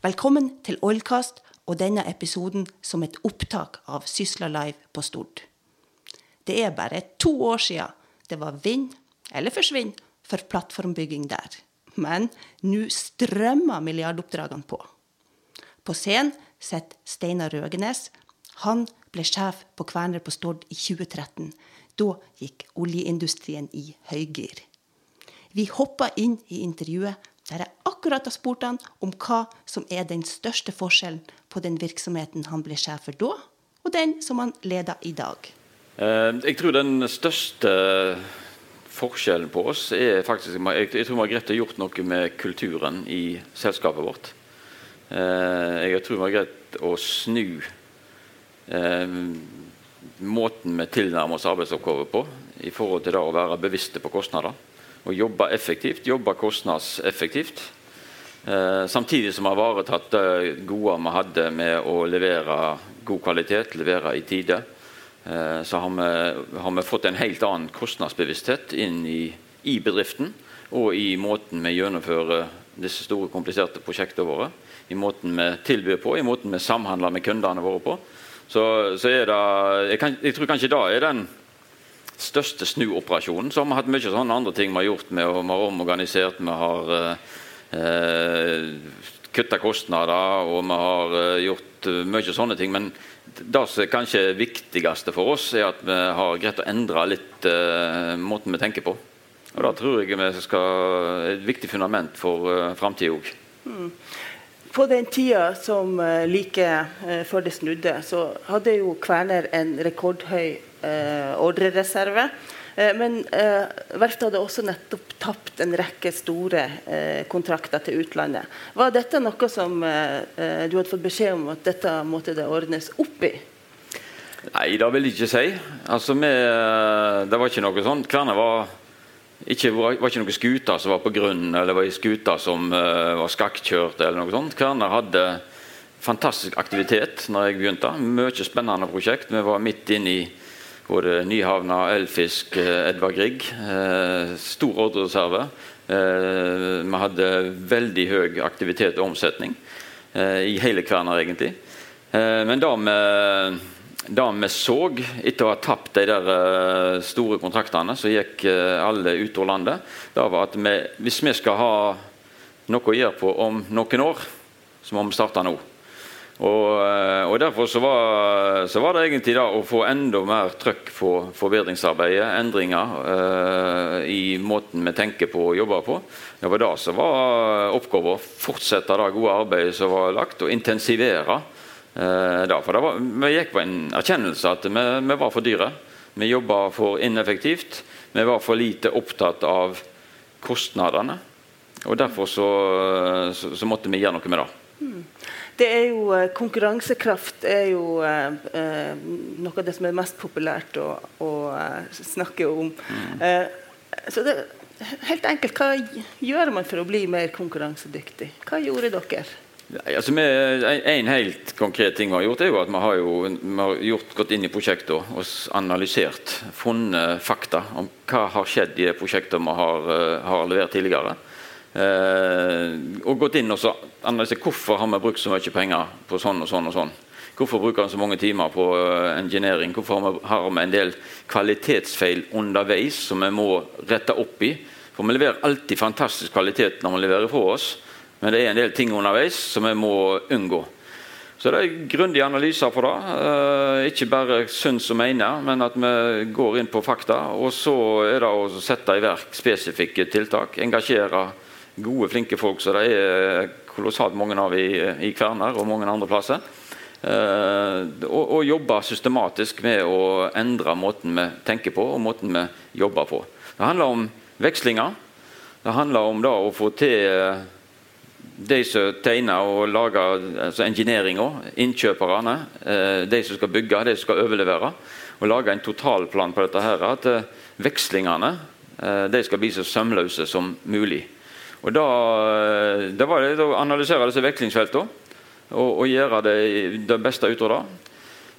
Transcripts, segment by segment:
Velkommen til Oilcast og denne episoden som et opptak av Sysla Live på Stord. Det er bare to år siden det var vinn eller forsvinn for plattformbygging der. Men nå strømmer milliardoppdragene på. På scenen sitter Steinar Røgenes. Han ble sjef på Kværner på Stord i 2013. Da gikk oljeindustrien i høygir. Vi hoppa inn i intervjuet der jeg akkurat har spurt han om hva som er den største forskjellen på den virksomheten han ble sjef for da, og den som han leder i dag. Eh, jeg tror den største forskjellen på oss er faktisk Jeg tror Margrethe har gjort noe med kulturen i selskapet vårt. Eh, jeg tror greid å snu eh, måten vi tilnærmer oss arbeidsoppgaver på i forhold til det å være bevisste på kostnader og jobbe effektivt, jobbe kostnadseffektivt. Eh, samtidig som vi har ivaretatt det gode vi hadde med å levere god kvalitet, levere i tide. Eh, så har vi, har vi, fått en helt annen kostnadsbevissthet inn i, i, bedriften og i måten vi gjennomfører disse store, kompliserte prosjektene våre. I måten vi tilbyr på, i måten vi samhandler med kundene våre på. Så, så er det, jeg, kan, jeg tror kanskje da er den største snuoperasjonen. Så har vi hatt mye sånne andre ting vi har gjort. Med, vi har omorganisert, vi har eh, kutta kostnader og vi har eh, gjort eh, mye sånne ting. Men det som er kanskje viktigste for oss, er at vi har greid å endre litt eh, måten vi tenker på. Og Det tror jeg vi skal, et viktig fundament for uh, framtida òg. Mm. På den tida som like før det snudde, så hadde jo Kværner en rekordhøy ordrereserve. Uh, men eh, verftet hadde også nettopp tapt en rekke store kontrakter til utlandet. Var dette noe som du hadde fått beskjed om at dette måtte det ordnes opp i? Nei, det vil jeg ikke si. Altså, vi, det var ikke noe sånt. Kværner var ikke, var, ikke noen skuter som var på grunn, eller var skuter som uh, var skakkjørte, eller noe sånt. Kværner hadde fantastisk aktivitet når jeg begynte. Mye spennende prosjekt. Vi var midt inne i både Nyhavna, Elfisk, uh, Edvard Grieg. Uh, stor ordrereserve. vi hadde veldig høy aktivitet og omsetning i hele Kværner, egentlig. men det vi så etter å ha tapt de der store kontraktene som gikk alle ut av landet, det var at vi, hvis vi skal ha noe å gjøre på om noen år, så må vi starte nå. Og, uh, og Derfor så var, så var, det egentlig da å få enda mer trøkk på forbedringsarbeidet, endringer i måten vi tenker på og jobber på. Det var det som var oppgaven. Fortsette det gode arbeidet som var lagt, og intensivere Eh, da, for var, Vi gikk på en erkjennelse at vi, vi var for dyre. Vi jobba for ineffektivt. Vi var for lite opptatt av kostnadene. Og Derfor så, så, så måtte vi gjøre noe med det. Det er jo, eh, Konkurransekraft er jo eh, eh, noe av det som er mest populært å, å eh, snakke om. Mm. Eh, så det, helt enkelt, Hva gjør man for å bli mer konkurransedyktig? Hva gjorde dere? Altså, en helt konkret ting vi har gjort, er jo at vi har, jo, vi har gjort, gått inn i prosjektet og analysert, funnet fakta om hva har skjedd i det prosjektet vi har, har levert tidligere. Eh, og gått inn og analysert hvorfor har vi brukt så mye penger på sånn og sånn og sånn. Hvorfor bruker vi så mange timer på uh, engineering? Hvorfor har vi, har vi en del kvalitetsfeil underveis som vi må rette opp i? For vi leverer alltid fantastisk kvalitet når vi leverer fra oss. Men det er en del ting underveis som vi må unngå. Så det er grundige analyser for det. Eh, ikke bare syns og mener, men at vi går inn på fakta. Og så er det å sette i verk spesifikke tiltak. Engasjere gode, flinke folk som det er kolossalt mange av i, i Kverner og mange andre plasser. Uh, og, og, jobbe systematisk med å endre måten vi tenker på og måten vi jobber på. Det handler om vekslinger. Det handler om da å få til de som tegner og lager altså engineeringa, innkjøperne, eh, de som skal bygge, de som skal overlevere, og lage en totalplan på dette. her, At eh, vekslingene eh, de skal bli så sømløse som mulig. Og Da, da var det å analysere disse vekslingsfeltene og, og, gjøre det, det beste ut av det.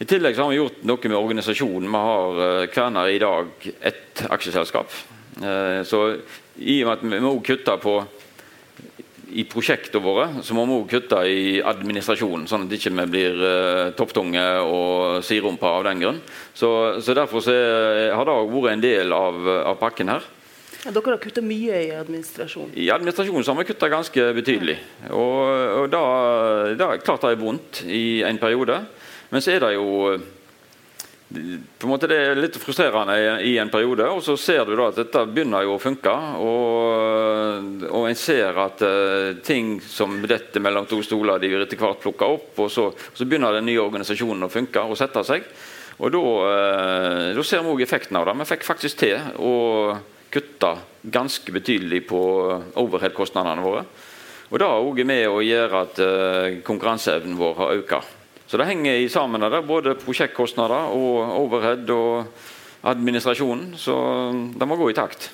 I tillegg har vi gjort noe med organisasjonen. Vi har Kværner i dag ett aksjeselskap. Så i og med at vi må kutte på i prosjektene våre så må vi òg kutte i administrasjonen, sånn at vi ikke blir topptunge og sirumpa av den grunn. Så, så Derfor så har det vært en del av, av pakken her. Dere har kutta mye i administrasjon? I administrasjonen har vi kutta ganske betydelig. Og, og da, da klart det er vondt i en periode. Men så er det jo på en måte Det er litt frustrerende i en periode, og så ser du da at dette begynner jo å funke. Og, og en ser at uh, ting som dette mellom to stoler de etter hvert plukker opp. Og så, så, begynner den nye organisasjonen å funke og sette seg. Og da, uh, ser vi òg effekten av det. Vi fikk faktisk til å kutte ganske betydelig på overhead-kostnadene våre. Og Det er òg med å gjøre at uh, konkurranseevnen vår har økt. Så det henger i sammen der, både prosjektkostnader og overhead og administrasjonen. Så det må gå i takt.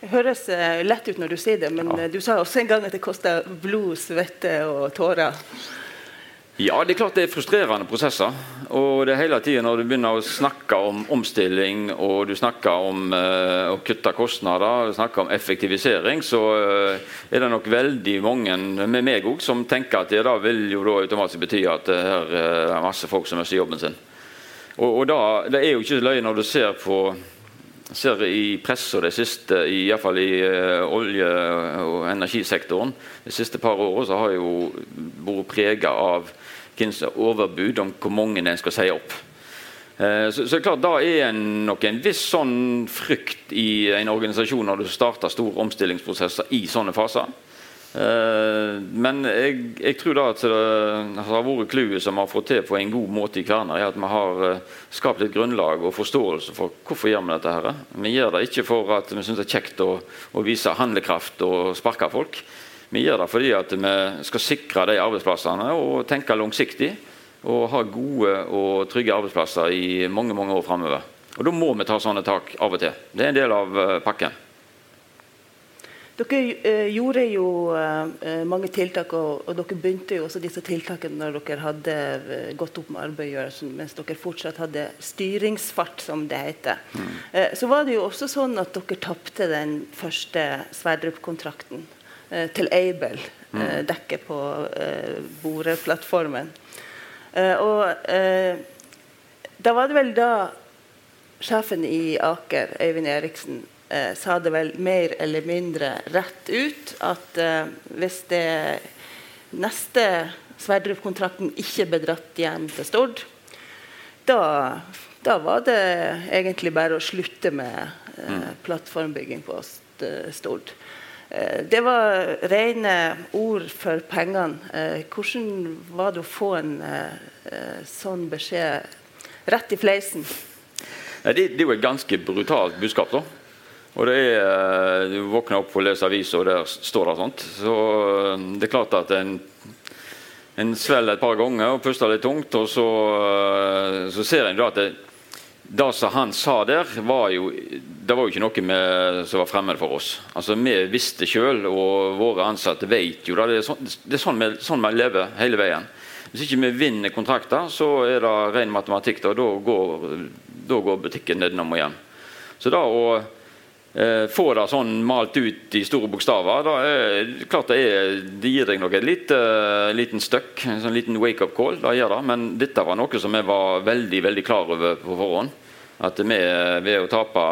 Det høres eh, lett ut når du sier det, men ja. Eh, du sa også en gang at det koster blod, svette og tårer. Ja, det er klart det er frustrerende prosesser. Og det er hele tiden når du begynner å snakke om omstilling og du snakker om uh, å kutte kostnader, du snakker om effektivisering, så uh, er det nok veldig mange med meg òg som tenker at det da vil jo da automatisk bety at det her er masse folk som mister jobben sin. Og, og da, Det er jo ikke løye når du ser på ser i pressa det siste, i, i, i uh, olje- og energisektoren, de siste par årene så har jo vært prega av overbud om hvor mange en skal si opp. Eh, så, så klart, Da er nok en viss sånn frykt i en organisasjon når du starter store omstillingsprosesser i sånne faser. Eh, men jeg, jeg tror da at det har vært clouet som har fått til på en god måte i Kværner, er at vi har eh, skapt et grunnlag og forståelse for hvorfor gjør vi dette. her. Vi gjør det ikke for at vi syns det er kjekt å, å vise handlekraft og sparke folk. Vi gjør det fordi at vi skal sikre de arbeidsplassene og tenke langsiktig. Og ha gode og trygge arbeidsplasser i mange mange år framover. Og Da må vi ta sånne tak av og til. Det er en del av eh, pakken. Dere eh, gjorde jo eh, mange tiltak, og, dere begynte jo også disse tiltakene når dere hadde gått opp med arbeidsgjørelsen, mens dere fortsatt hadde styringsfart, som det heter. Mm. Så var det jo også sånn at dere tapte den første Sverdrup-kontrakten. Eh, til mm. Eh, dekker på eh, boreplattformen. og da var det vel da sjefen i Aker, Øyvind Eriksen, eh, sa det vel mer eller mindre rett ut at eh, hvis det neste Sverdrup-kontrakten ikke ble dratt hjem til Stord, da, da, var det egentlig bare å slutte med eh, mm. plattformbygging på Stord. Eh, det var rene ord for pengene. Eh, hvordan var det å få en eh, sånn beskjed rett i fleisen? Det, det er jo et ganske brutalt budskap. da. Og det er, Du våkner opp og leser avis, og der står det sånt. Så det er klart at en, en svelger et par ganger og puster litt tungt, og så, så ser en da at det, det som han sa der, var jo, det var jo ikke noe med, som var fremmed for oss. Altså, Vi visste sjøl, og våre ansatte vet jo det. Er sånn, det er sånn, vi, sånn vi lever hele veien. Hvis ikke vi vinner kontrakter, så er det ren matematikk. Da, da, går, da går, butikken nedenom og hjem. Så da å eh, få det sånn malt ut i store bokstaver, da er klart det, er, det gir deg nok en lite, liten støkk. En sånn liten wake-up call. det gjør det, Men dette var noe som vi var veldig veldig klar over på forhånd at vi ved å tape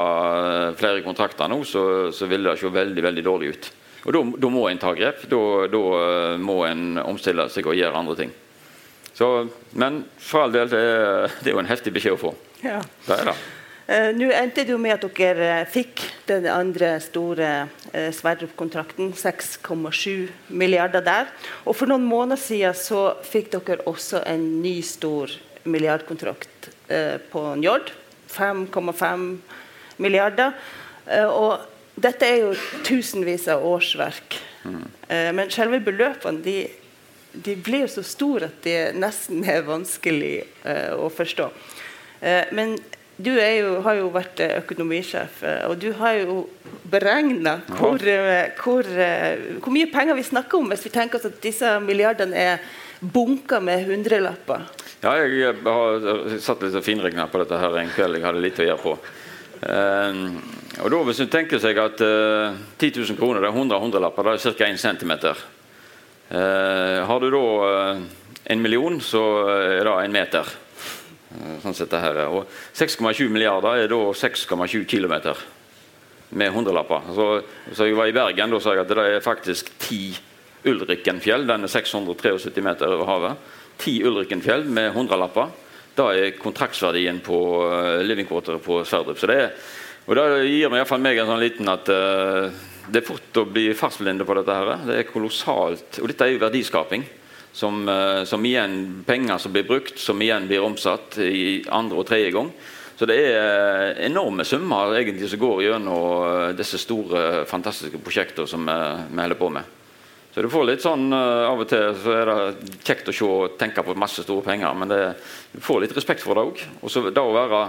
flere kontrakter nå, så, så vil det se veldig veldig dårlig ut. Og Da må en ta grep. Da må en omstille seg og gjøre andre ting. Så, men for all del, det det er jo en heftig beskjed å få. Ja. Det er det. Uh, Nå endte det jo med at dere uh, fikk den andre store uh, Sverdrup-kontrakten. 6,7 milliarder der. Og for noen måneder siden så fikk dere også en ny stor milliardkontrakt på Njord. 5,5 milliarder. Eh, og dette er jo tusenvis av årsverk. Mm. Men selve beløpene de, de, blir så store at de nesten er vanskelig uh, å forstå. Men du jo, har jo vært økonomisjef, og du har jo beregna hvor, hvor, hvor, mye penger vi snakker om hvis vi tenker oss at disse milliardene er bunker med hundrelapper. Ja, jeg har satt litt finregna på dette her en kveld jeg hadde litt å gjøre på. Uh, og da Hvis du tenker seg at uh, 10 000 kroner det er 100 hundrelapper, det er ca. 1 cm. Eh, har du da eh, en million, så er det en meter. Eh, sånn sett det her. Og 6,7 milliarder er da 6,7 km med hundrelapper. Så, så jeg var i Bergen, da sa jeg at det er faktisk ti Ulrikenfjell. Den er 673 meter over havet. Ti Ulrikenfjell med hundrelapper. Da er kontraktsverdien på uh, living quarter på Sverdrup. Så det er, og det gir meg, meg en sånn liten at uh, det er fort å bli fartsblinde på dette. her. Det er kolossalt. Og dette er jo verdiskaping. Som, uh, som igjen penger som blir brukt, som igjen blir omsatt i andre og tredje gang. Så det er enorme summer egentlig som går gjennom disse store, fantastiske prosjektene som vi holder på med. Så du får litt sånn uh, Av og til så er det kjekt å se tenke på masse store penger, men det, du får litt respekt for det òg. Og så da å være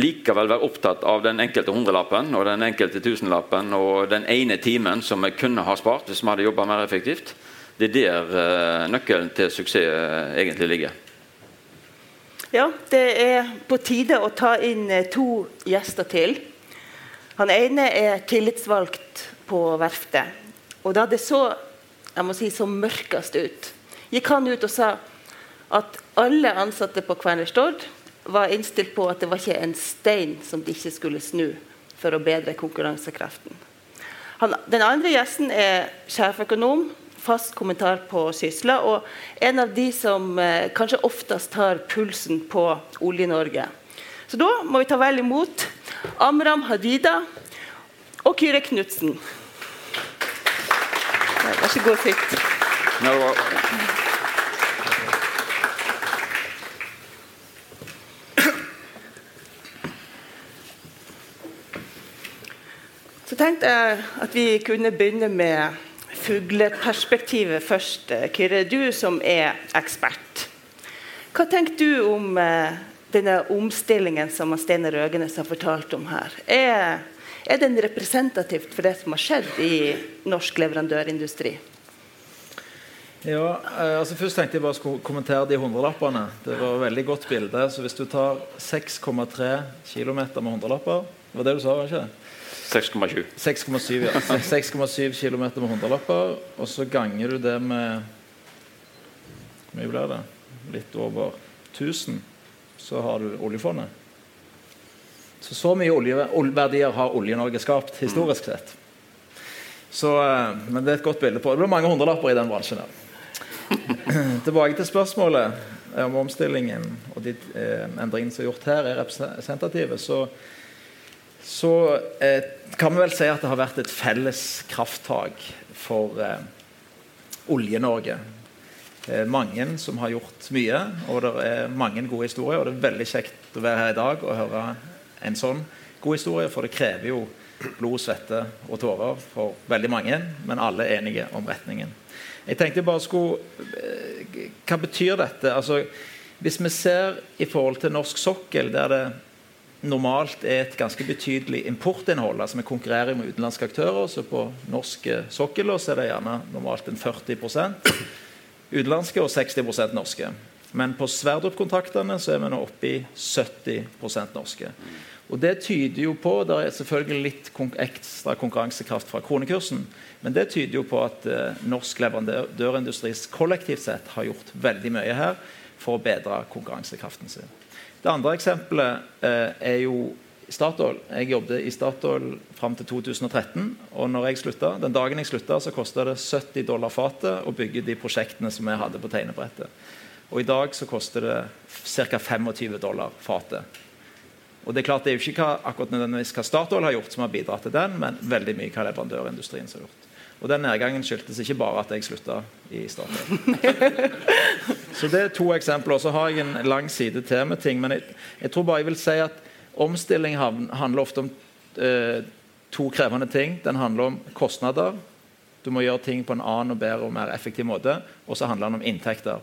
likevel være opptatt av den enkelte hundrelappen og den enkelte tusenlappen og den ene timen som vi kunne ha spart hvis vi hadde jobba mer effektivt. Det er der uh, nøkkelen til suksess uh, egentlig ligger. Ja, det er på tide å ta inn to gjester til. Han ene er tillitsvalgt på verftet. Og da det så jeg må si, så mørkest ut, gikk han ut og sa at alle ansatte på Kværner Stord var innstilt på at det var ikke en stein som de ikke skulle snu for å bedre konkurransekraften. Han, den andre gjesten er sjeføkonom, fast kommentar på Sysla, og en av de som eh, kanskje oftest tar pulsen på Olje-Norge. Så da må vi ta vel imot Amram Hadida og Kyrre Knutsen. Vær så god, sitt. Så tenkte jeg at vi kunne begynne med fugleperspektivet først. Kyrre, du som er ekspert. Hva tenker du om eh, denne omstillingen som Steinar Røgenes har fortalt om her? Er er den representativt for det som har skjedd i norsk leverandørindustri? Ja, eh, altså Først tenkte jeg bare skulle kommentere de hundrelappene. Det var et veldig godt bilde. Så Hvis du tar 6,3 km med hundrelapper Det var det du sa, var ikke det? 6,7. 6,7 ja. 6,7 km med hundrelapper, og så ganger du det med Hvor mye blir det? Litt over 1000. Så har du oljefondet. Så så mye oljeverdier har Olje-Norge skapt historisk sett. Så, eh, men det er et godt bilde på det. blir mange hundrelapper i den bransjen. der. Tilbake til spørsmålet om omstillingen og de eh, endringene som er gjort her, er representative. Så, så eh, kan vi vel si at det har vært et felles krafttak for eh, Olje-Norge. mange som har gjort mye, og det er mange gode historier. Og det er veldig kjekt å være her i dag og høre en sånn god historie, for det krever jo blod, svette og tårer for veldig mange, men alle er enige om retningen. Jeg tenkte bare skulle eh, Hva betyr dette? Altså, hvis vi ser i forhold til norsk sokkel, der det normalt er et ganske betydelig importinnhold, altså vi konkurrerer med utenlandske aktører, så på norsk sokkel er det gjerne normalt en 40% utenlandske og 60% norske. Men på Sverdrup-kontraktene så er vi nå oppe i 70% norske. Og Det tyder jo på Det er selvfølgelig litt ekstra konkurransekraft fra kronekursen, men det tyder jo på at eh, norsk leverandørindustri kollektivt sett har gjort veldig mye her for å bedre konkurransekraften sin. Det andre eksempelet eh, er jo Statoil. Jeg jobbet i Statoil fram til 2013. og når jeg slutta, Den dagen jeg slutta, så kosta det 70 dollar fatet å bygge de prosjektene som jeg hadde på tegnebrettet. Og i dag så koster det ca. 25 dollar fatet. Og Det er klart det er jo ikke hva, akkurat nødvendigvis hva Statoil har gjort, som har bidratt til den, men veldig mye hva leverandørindustrien har gjort. Og Den nedgangen skyldtes ikke bare at jeg slutta i Statoil. så det er to eksempler. Så har jeg en lang side til med ting. Men jeg, jeg tror bare jeg vil si at omstilling handler ofte om eh, to krevende ting. Den handler om kostnader. Du må gjøre ting på en annen og bedre og mer effektiv måte. Og så handler den om inntekter.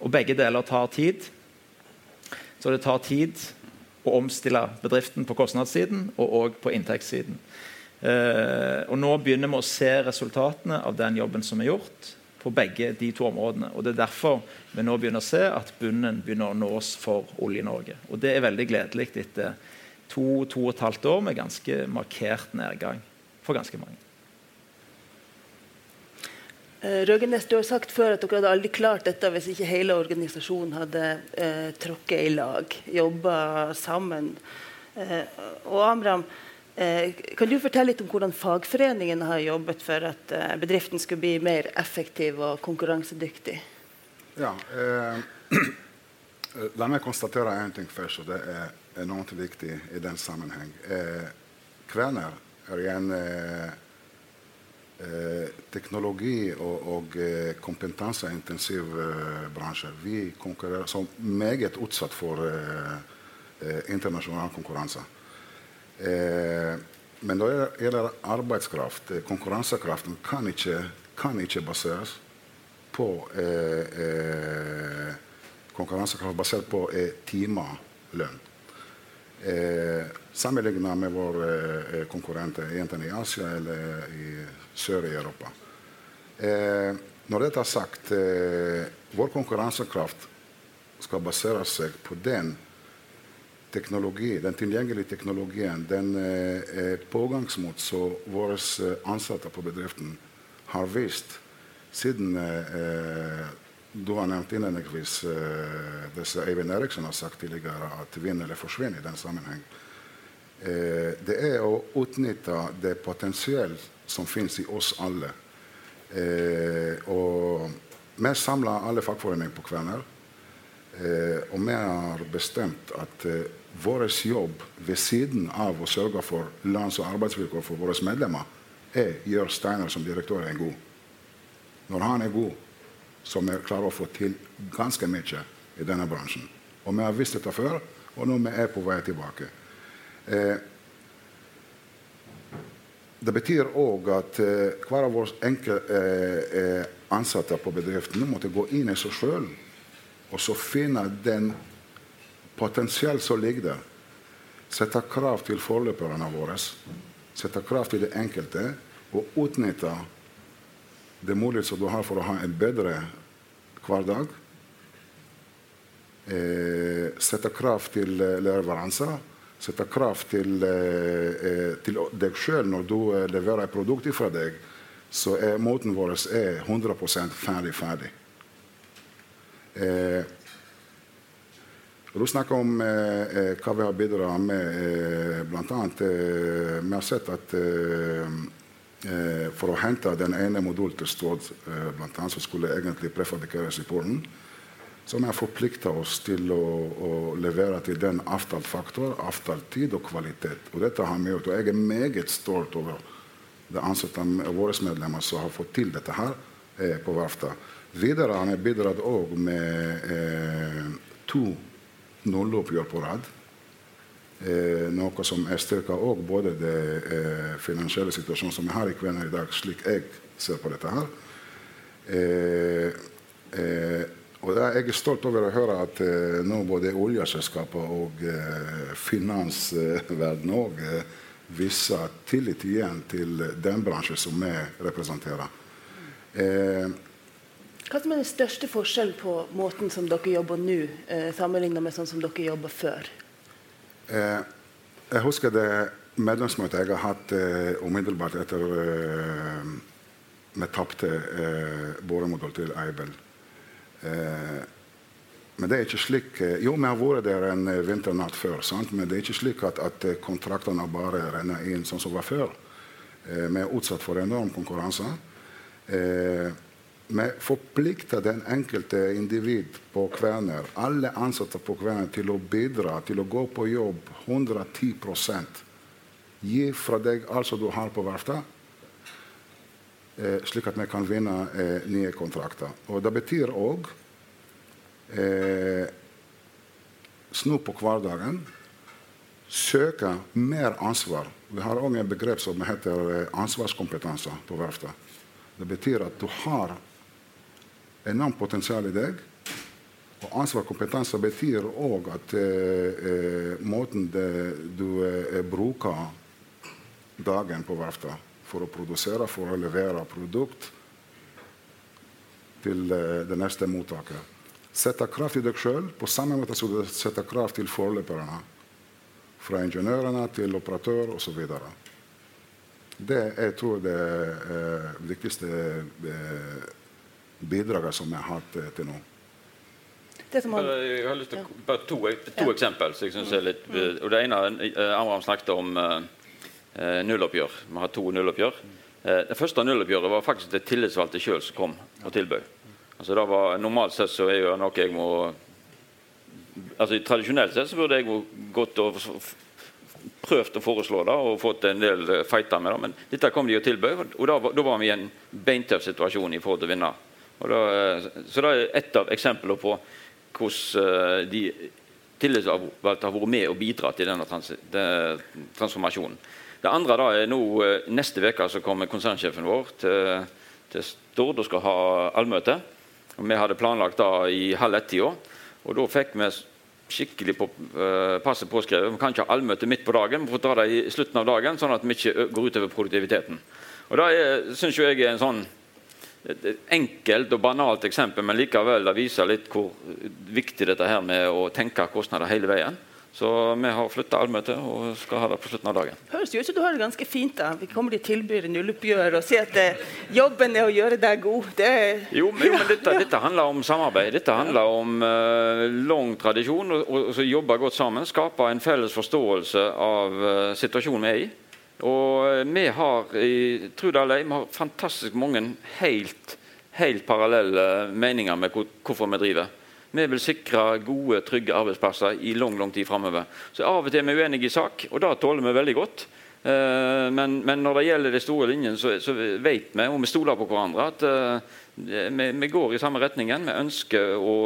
Og begge deler tar tid. Så det tar tid å omstille bedriften på kostnadssiden og òg på inntektssiden. Eh, og Nå begynner vi å se resultatene av den jobben som er gjort på begge de to områdene. og Det er derfor vi nå begynner å se at bunnen begynner å nås for Olje-Norge. Og Det er veldig gledelig etter to, to og et halvt år med ganske markert nedgang for ganske mange. Eh, Røgenes, du har sagt før at dere hadde aldri klart dette hvis ikke hele organisasjonen hadde eh, tråkket i lag, jobba sammen. Eh, og Amram, eh, kan du fortelle litt om hvordan fagforeningen har jobbet for at eh, bedriften skulle bli mer effektiv og konkurransedyktig? Ja, eh, La meg konstatere en ting først, og det er enormt viktig i den sammenheng. Eh, Kværner er en teknologi- og, og eh, kompetanseintensiv eh, bransje. Vi konkurrerer som meget utsatt for eh, internasjonal konkurranse. men når det gjelder arbeidskraft, konkurransekraften kan ikke, kan ikke baseres på eh, konkurransekraft basert på timelønn. Eh, sammenlignet med våre eh, konkurrenter enten i Asia eller i sør i Europa. Eh, når dette er sagt, eh, vår konkurransekraft skal basere seg på den teknologi, den tilgjengelige teknologien, den eh, pågangsmot som våre eh, ansatte på bedriften har vist siden eh, du har nevnt innledningsvis eh, det som Eivind Eriksen har sagt tidligere, at vinn eller forsvinn i den sammenheng. Eh, det er å utnytte det potensial som finnes i oss alle. Eh, og vi samler alle fagforeninger på Kværner. og vi har bestemt at vår jobb ved siden av å sørge for lands- og arbeidsvilkår for våre medlemmer, er gjør Steiner som direktør en god. Når han er god, så vi klarer å få til ganske mye i denne bransjen. Og vi har visst dette før, og nå er vi på vei tilbake. Eh, det betyr òg at eh, hver av våre enkel, eh, eh, ansatte på bedriften måtte gå inn i seg sjøl og så finne den potensial som ligger der. Sette krav til forløperne våre. Sette krav til det enkelte. Og utnytte det mulighet som du har for å ha en bedre hverdag. Eh, sette krav til eh, leveranser. Sette krav til, eh, eh til deg sjøl når du eh, leverer et produkt fra deg. Så er måten vår er 100 ferdig ferdig. Eh, du snakker om hva vi har bidratt med. Eh, blant annet, vi har sett at eh, for å hente den ene modulen til Stord, eh, blant skulle egentlig prefabrikeres i Polen, som har forplikta oss til å, å, levere til den avtalt faktor, avtalt tid og kvalitet. Og dette har vi gjort. Og jeg er meget stolt over det ansatte våre medlemmer som har fått til dette her eh, på verftet. Videre har vi bidratt òg med eh, to nulloppgjør på rad. Eh, noe som er styrka òg både det eh, finansielle situasjonen som vi har i Kvener i dag, slik jeg ser på dette her. Eh, og Jeg er stolt over å høre at eh, nå både oljeselskaper og eh, finansverden òg viser tillit igjen til den bransjen som vi representerer. Hva som er den største forskjellen på måten som dere jobber nå, eh, sammenlignet med sånn som dere jobber før? Eh, jeg husker det medlemsmøtet jeg har hatt eh, umiddelbart etter eh, vi tapte eh, boremodell til Eibel. Eh, men det er ikke slik eh, Jo, vi har vært der en eh, vinternatt før, sant? men det er ikke slik at, at kontraktene bare renner inn sånn som var før. vi er utsatt for enorm konkurranse. Eh, vi forplikter den enkelte individ på Kværner, alle ansatte på Kværner, til å bidra, til å gå på jobb 110 Gi fra deg alt som du har på verftet, eh, slik at vi kan vinne eh, nye kontrakter. Og Det betyr òg eh, snu på hverdagen, søke mer ansvar. Vi har òg et begrep som heter eh, ansvarskompetanse på verftet. Det betyr at du har enormt potensial i deg. Og ansvar betyr òg at eh, eh, måten det, du eh, bruker dagen på verftet for å produsere, for å levere produkt til eh, det neste mottaket. Sette krav til deg sjøl på samme måte som du setter krav til forløperne. Fra ingeniørene til operatør osv. Det jeg tror det eh, viktigste eh, bidraget som jeg har hatt eh, til nå. Som Bare, Jeg har lyst til å, bare to, to eksempel. Så jeg er litt, og Det ene eh, Amram snakket om eh, eh, nulloppgjør. Vi har to nulloppgjør. Eh, det første nulloppgjøret var faktisk det tillitsvalgte sjøl som kom og tilbød. Altså, det var, normalt sett så er jo noe jeg må altså Tradisjonelt sett så burde jeg gått og prøvd å foreslå det og fått en del eh, fighter med det, men dette kom de og tilbød. Og da, var- vi i en beintøff situasjon i forhold til å vinne. Da, eh, så det er ett av eksemplene på hvordan eh, de tillitsvalgte har vært med og bidratt i denne trans det- transformasjonen. Det andre da er nå eh, Neste uke så kommer konsernsjefen vår til, til Stord og skal ha allmøte. Og Vi hadde planlagt da i halv ett-tida, og da fikk vi skikkelig på, uh, passet påskrevet. Vi kan ikke ha allmøte midt på dagen, vi får ta det i slutten av dagen, sånn at vi ikke ø- går utover produktiviteten. Og Det syns jeg er en sånn et enkelt og banalt eksempel, men likevel det viser litt hvor viktig dette her med å tenke kostnader hele veien. Så vi har flytta allmøtet og skal ha det på slutten av dagen. høres jo ut som du har det ganske fint. da. Vi kommer til tilbyr nulloppgjør og sier at eh, jobben er å gjøre deg god. Det Jo, men, jo, men dette, dette handler om samarbeid. Dette handler om eh, lang tradisjon. Og, og, og jobbe godt sammen. Skape en felles forståelse av uh, situasjonen vi er i. Og eh, vi har i tro det eller ei, vi har fantastisk mange helt, helt parallelle meninger med hvor, hvorfor vi driver. Vi vil sikre gode, trygge arbeidsplasser i lang lang tid framover. Så av og til er vi uenige i sak, og det tåler vi veldig godt. Eh, men, men når det gjelder de store linjene, så, så vet vi, og vi stoler på hverandre, at eh, vi, vi går i samme retningen. Vi ønsker å,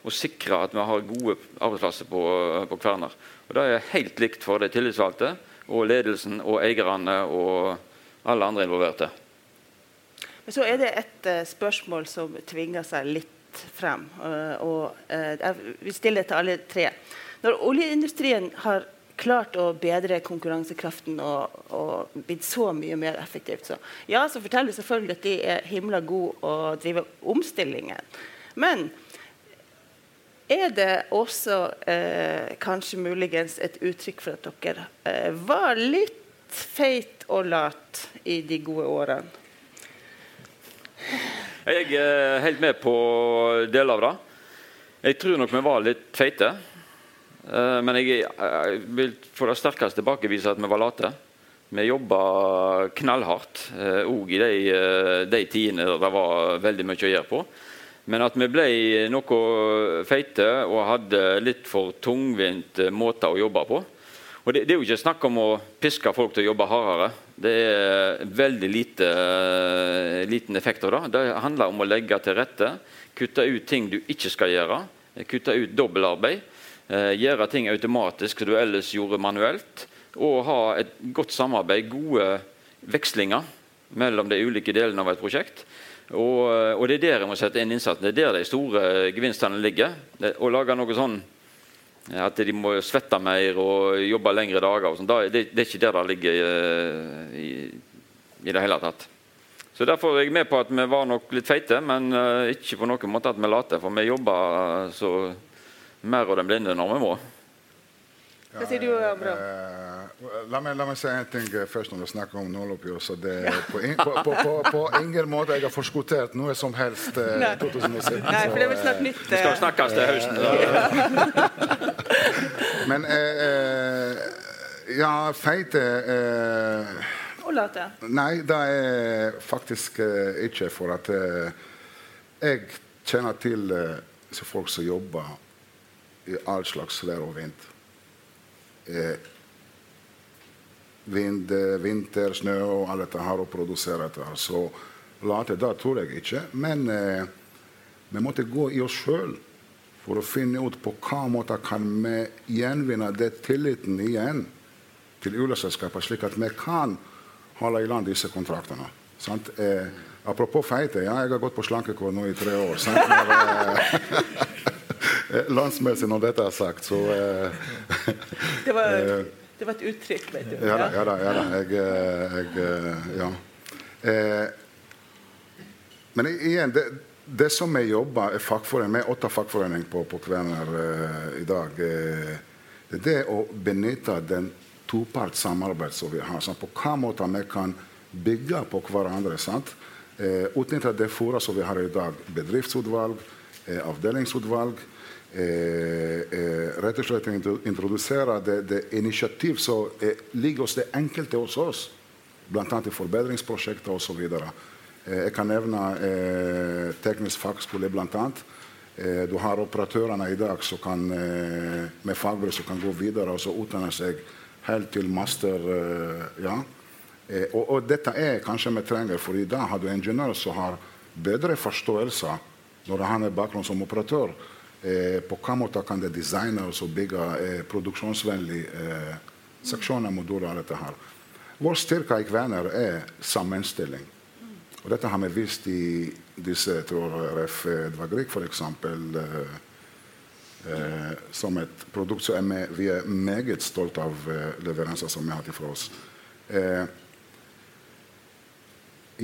å sikre at vi har gode arbeidsplasser på, på Kværner. Og Det er helt likt for de tillitsvalgte og ledelsen og eierne og alle andre involverte. Men så er det et eh, spørsmål som tvinger seg litt frem. eh, og vi Jeg vil stille det til alle tre. Når oljeindustrien har klart å bedre konkurransekraften og, og blitt så mye mer effektivt, så ja, så forteller det selvfølgelig at de er himla gode å drive omstillingen. Men er det også eh, kanskje muligens et uttrykk for at dere eh, var litt feit og lat i de gode årene? Jeg er helt med på deler av det. Jeg tror nok vi var litt feite. Eh, Men jeg, jeg vil for det sterkeste tilbakevise at vi var late. Vi jobba knallhardt òg i de, eh, de tidene der det var veldig mye å gjøre på. Men at vi ble noe feite og hadde litt for tungvint måter måte å jobbe på. Og det, det er jo ikke snakk om å piske folk til å jobbe hardere. Det er veldig lite, eh, liten effekt av det. Det handler om å legge til rette, kutte ut ting du ikke skal gjøre. Kutte ut dobbeltarbeid. Eh, gjøre ting automatisk som du ellers gjorde manuelt. Og ha et godt samarbeid, gode vekslinger mellom de ulike delene av et prosjekt. Og, og det er der jeg må sette inn innsatsen. Det er der de store gevinstene ligger. Å lage noe sånn at de må svette mer og jobbe lengre dager. sånn, det, det er ikke der det ligger eh, i, i det hele tatt. Så Derfor er jeg med på at vi var nok litt feite, men eh, ikke på noen måte at vi late. For vi jobber så mer av den blinde når vi må. Hva sier du, Abraham? Eh, la, meg, la meg si en ting eh, først når vi snakker om nåloppgjør. så det er på, in, på, på, på, på ingen måte jeg har forskuttert noe som helst eh, Nei. 2017. Nei, for det er vel snart eh, nytt. Vi skal eh, snakkes til høsten. Men eh, eh, Ja, feite eh, Og late. Nei, det er faktisk eh, ikke for at eh, jeg kjenner til eh, folk som jobber i all slags vær og vind. Eh, vind eh, vinter, snø og alt dette her, og produsere dette. her. Så late, det tror jeg ikke. Men eh, vi måtte gå i oss sjøl for å finne ut på hva måte kan vi gjenvinne det tilliten igjen til oljeselskapene, slik at vi kan holde i land disse kontraktene. Sant? Eh, apropos feite, ja, jeg har gått på slankekur nå i tre år. Sant? Når, eh, landsmessig når dette er sagt, så eh, Det var, det var et uttrykk, vet du. Ja da, ja da. Ja, da. Jeg, eh, jeg eh, Ja. Eh, men igjen, det, det som vi jobber er fagforening, er åtte fagforeninger på, på Kværner eh, i dag. Eh, det er å benytte den toparts samarbeid som vi har. Sånn, på hva måte vi kan bygge på hverandre. sant? Eh, Utnytte det fora som vi har i dag. Bedriftsutvalg, eh, avdelingsutvalg. Eh, eh, rett og slett introdusere det, det initiativ som eh, ligger hos det enkelte hos oss. Bl.a. i forbedringsprosjekter osv. Jeg kan nevne eh, teknisk fagskole bl.a. Eh, du har operatørene i dag som kan, eh, med fagbrev som kan gå videre og så utdanne seg helt til master. Ja. Og, og, dette er kanskje vi trenger, for i dag har du ingeniører som har bedre forståelse når han har bakgrunn som operatør. Eh, på hva måte de designe og bygge eh, produksjonsvennlige eh, seksjoner, moduler og dette her. Vår styrke i Kvener er sammenstilling. Og dette har vi vist i disse tror RF Dvagrik f.eks. Eh, eh, som et produkt som er vi er meget stolt av eh, leveranser som vi har hatt fra oss. Eh,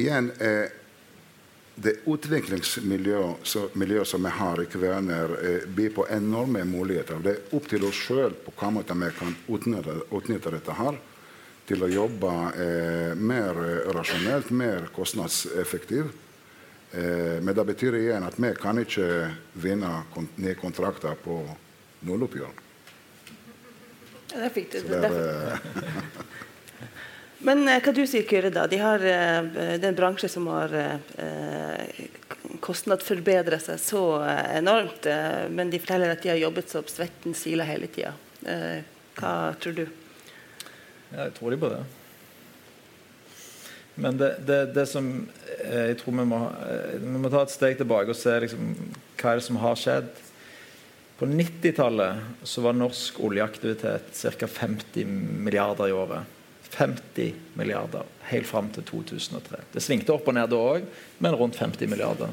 igjen eh, det utviklingsmiljøet som vi har i Kværner, eh, byr på enorme muligheter. Det er opp til oss sjøl på hva måte vi kan utnytte, utnytte, dette her til å jobbe eh, mer rasjonelt, mer kostnadseffektivt. Eh, men det betyr igjen at vi kan ikke vinne kont nye kontrakter på nulloppgjør. Det fikk du. Det Men eh, hva du sier Kyrre da? De har, eh, det er en bransje som har eh, kostnadsforbedret seg så enormt. Men de forteller at de har jobbet så opp svetten siler hele tida. Hva tror du? Jeg tror de på det. Men det, det, det som jeg tror vi må, vi må ta et steg tilbake og se liksom, hva er det som har skjedd. På 90-tallet var norsk oljeaktivitet ca. 50 milliarder i året. 50 milliarder helt fram til 2003. Det svingte opp og ned da òg, men rundt 50 milliarder.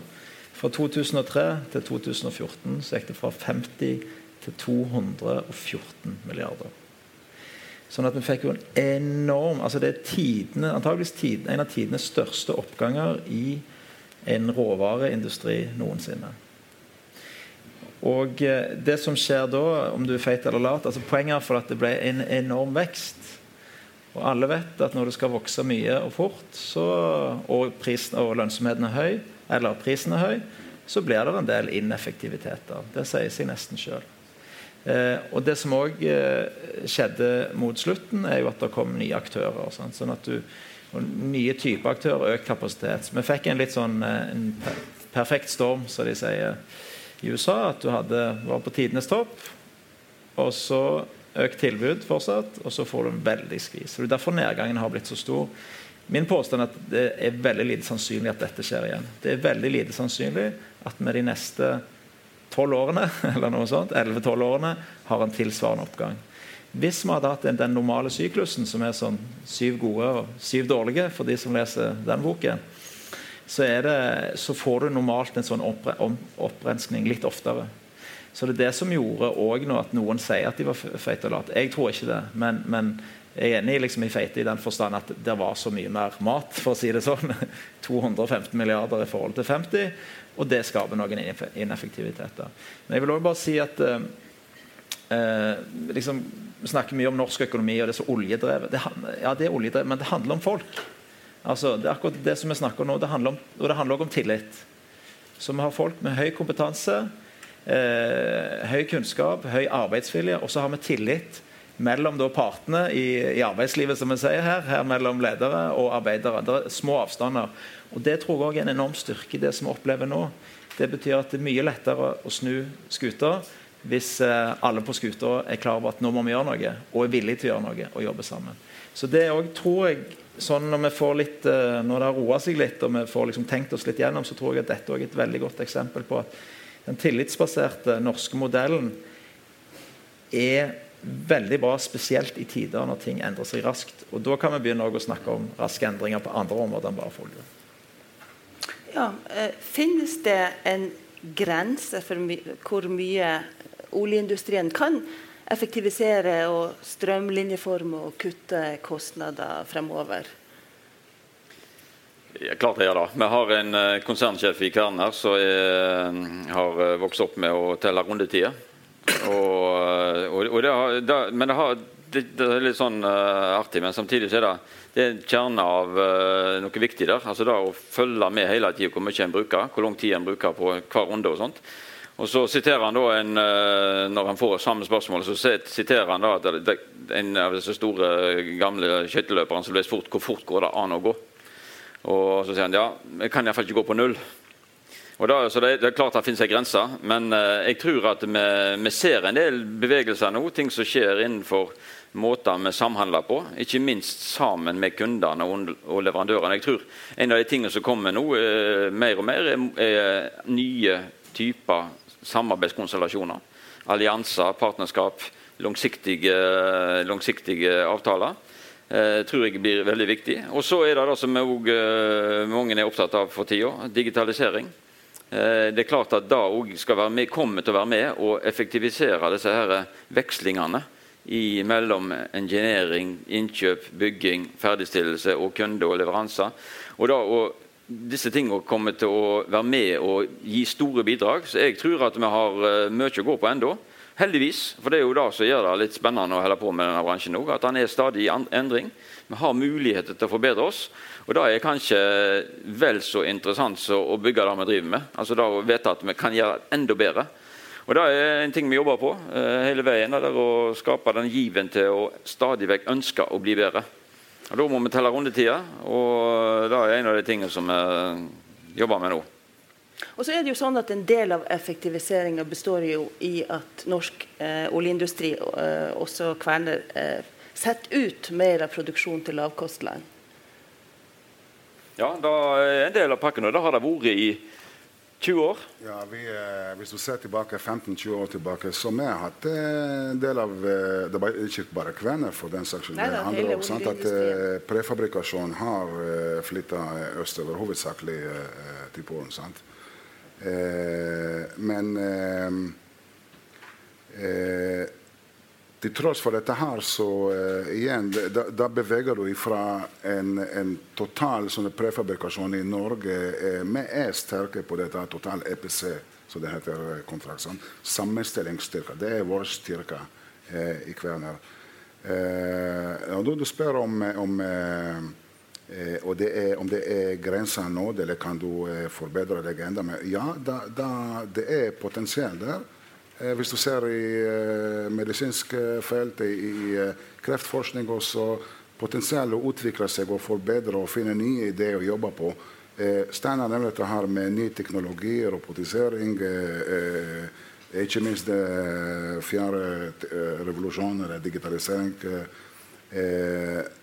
Fra 2003 til 2014 så gikk det fra 50 til 214 milliarder. Sånn at vi fikk jo en enorm altså Det er tidene, antageligvis tidene, en av tidenes største oppganger i en råvareindustri noensinne. Og eh, det som skjer da, om du er feit eller lat altså Poenget er for at det ble en enorm vekst og alle vet at når det skal vokse mye og fort, så, og, prisen, og lønnsomheten er høy, eller prisen er høy, så blir det en del ineffektiviteter. Det sier seg nesten sjøl. Eh, og det som òg eh, skjedde mot slutten, er jo at det kom nye aktører. Sånn, sånn at du, Nye typer aktører, økt kapasitet. Vi fikk en litt sånn eh, en perfekt storm, som de sier i USA. At du hadde, var på tidenes topp, og så økt tilbud fortsatt, og så får du en veldig skvis. Det er derfor nedgangen har blitt så stor. Min påstand er at det er veldig lite sannsynlig at dette skjer igjen. Det er veldig lite sannsynlig at vi de neste 12 årene eller noe sånt, 11-12 årene har en tilsvarende oppgang. Hvis vi hadde hatt den normale syklusen, som er sånn syv gode og syv dårlige for de som leser den boken, så, det, så får du normalt en sånn opprenskning litt oftere. Så det er det som gjorde også at noen sier at de var feite og late. Jeg tror ikke det, men, men jeg er enig liksom, i feite i den forstand at det var så mye mer mat, for å si det sånn. 215 milliarder i forhold til 50, og det skaper noen ineffektiviteter. Men jeg vil også bare si at eh, eh, liksom, Vi snakker mye om norsk økonomi, og det er så oljedrevet. Det, ja, det er oljedrevet, men det handler om folk. Altså, det er akkurat det som vi snakker om nå. Det handler om, og det handler også om tillit. Så vi har folk med høy kompetanse høy kunnskap, høy arbeidsvilje, og så har vi tillit mellom partene i, i, arbeidslivet, som vi sier her, her mellom ledere og arbeidere. Det er små avstander. Og Det tror jeg også er en enorm styrke i det som vi opplever nå. Det betyr at det er mye lettere å snu skuter hvis eh, alle på skuta er klar over at nå må vi gjøre noe, og er villige til å gjøre noe og jobbe sammen. Så det også, tror jeg sånn når vi får litt, eh, når det har roa seg litt og vi får liksom tenkt oss litt gjennom, så tror jeg at dette er et veldig godt eksempel på at den tillitsbaserte norske modellen er veldig bra, spesielt i tider når ting endrer seg raskt. Og Da kan vi begynne å snakke om raske endringer på andre områder enn bare folket. Ja, eh, Finnes det en grense for my hvor mye oljeindustrien kan effektivisere og strømlinjeforme og kutte kostnader fremover? Ja, klart det, gjør det. Vi har en uh, konsernsjef i Kværner som er, har uh, vokst opp med å telle rundetider. Og, uh, og, og det har, det, men det, har, det er litt sånn uh, artig, men samtidig så er det, det er en kjerne av uh, noe viktig der. altså det Å følge med hele tida hvor mye en bruker, hvor lang tid en bruker på hver runde. og sånt. Og så siterer han da en, Når han får samme spørsmål, så siterer han da at en av disse store, gamle skøyteløperne som ble spurt hvor fort går det an å gå. Og så sier han ja, jeg kan iallfall ikke gå på null. Og da, så det, det, er klart det finnes en grense, men eh, jeg tror at vi, vi, ser en del bevegelser nå. Ting som skjer innenfor måter vi samhandler på. Ikke minst sammen med kundene og, og leverandørene. Jeg tror En av de tingene som kommer nå eh, mer og mer, er, er nye typer samarbeidskonstellasjoner. Allianser, partnerskap, langsiktige, langsiktige avtaler. Uh, tror jeg blir veldig viktig. Og så er det det som også, mange er opptatt av for tida, digitalisering. Eh, det er klart at da skal kommer komme til å være med og effektivisere disse her vekslingene i, mellom engineering, innkjøp, bygging, ferdigstillelse og kunde og leveranser. Og da, og disse tingene kommer til å være med og gi store bidrag. Så jeg tror at vi har mye å gå på ennå. Heldigvis, for det er jo det som gjør det litt spennende å holde på med denne bransjen òg, At den er stadig i endring. Vi har muligheter til å forbedre oss. Og Det er kanskje vel så interessant som å bygge det vi driver med. Altså da Å vite at vi kan gjøre det enda bedre. Og Det er en ting vi jobber på eh, hele veien. Det er å skape den given til å stadig vekk ønske å bli bedre. Og Da må vi telle rundetida, og det er en av de tingene som vi jobber med nå. Og så er det jo sånn at En del av effektiviseringa består jo i at norsk eh, oljeindustri, eh, også kverner, eh, setter ut mer av produksjon til lavkostland. Ja, da er en del av pakken, og det har det vært i 20 år. Ja, vi, eh, Hvis du ser tilbake 15-20 år tilbake, så vi har hatt eh, en del av eh, Det er ikke bare Kvener, for den saks skyld. Det handler om at eh, prefabrikasjon har flytta østover, hovedsakelig til Polen. sant? Eh, men eh, til tross for dette her, så igjen, da, da, beveger du fra en, en total sånn prefabrikasjon i Norge Vi er sterke på dette total EPC, som det heter kontrakt. Sånn. Det er vår styrke i Eh, og da du spør om, om det er, om det er grenser nå, eller kan du forbedre deg enda mer? Ja, da, da, det er potensial der. Eh, hvis du ser i eh, medisinsk felt, i i kreftforskning også, potensialet å utvikle seg og forbedre og finne nye ideer å jobbe på. Steinar nevner dette her med ny teknologi, robotisering. Ikke minst fjerde revolusjon, eller digitalisering.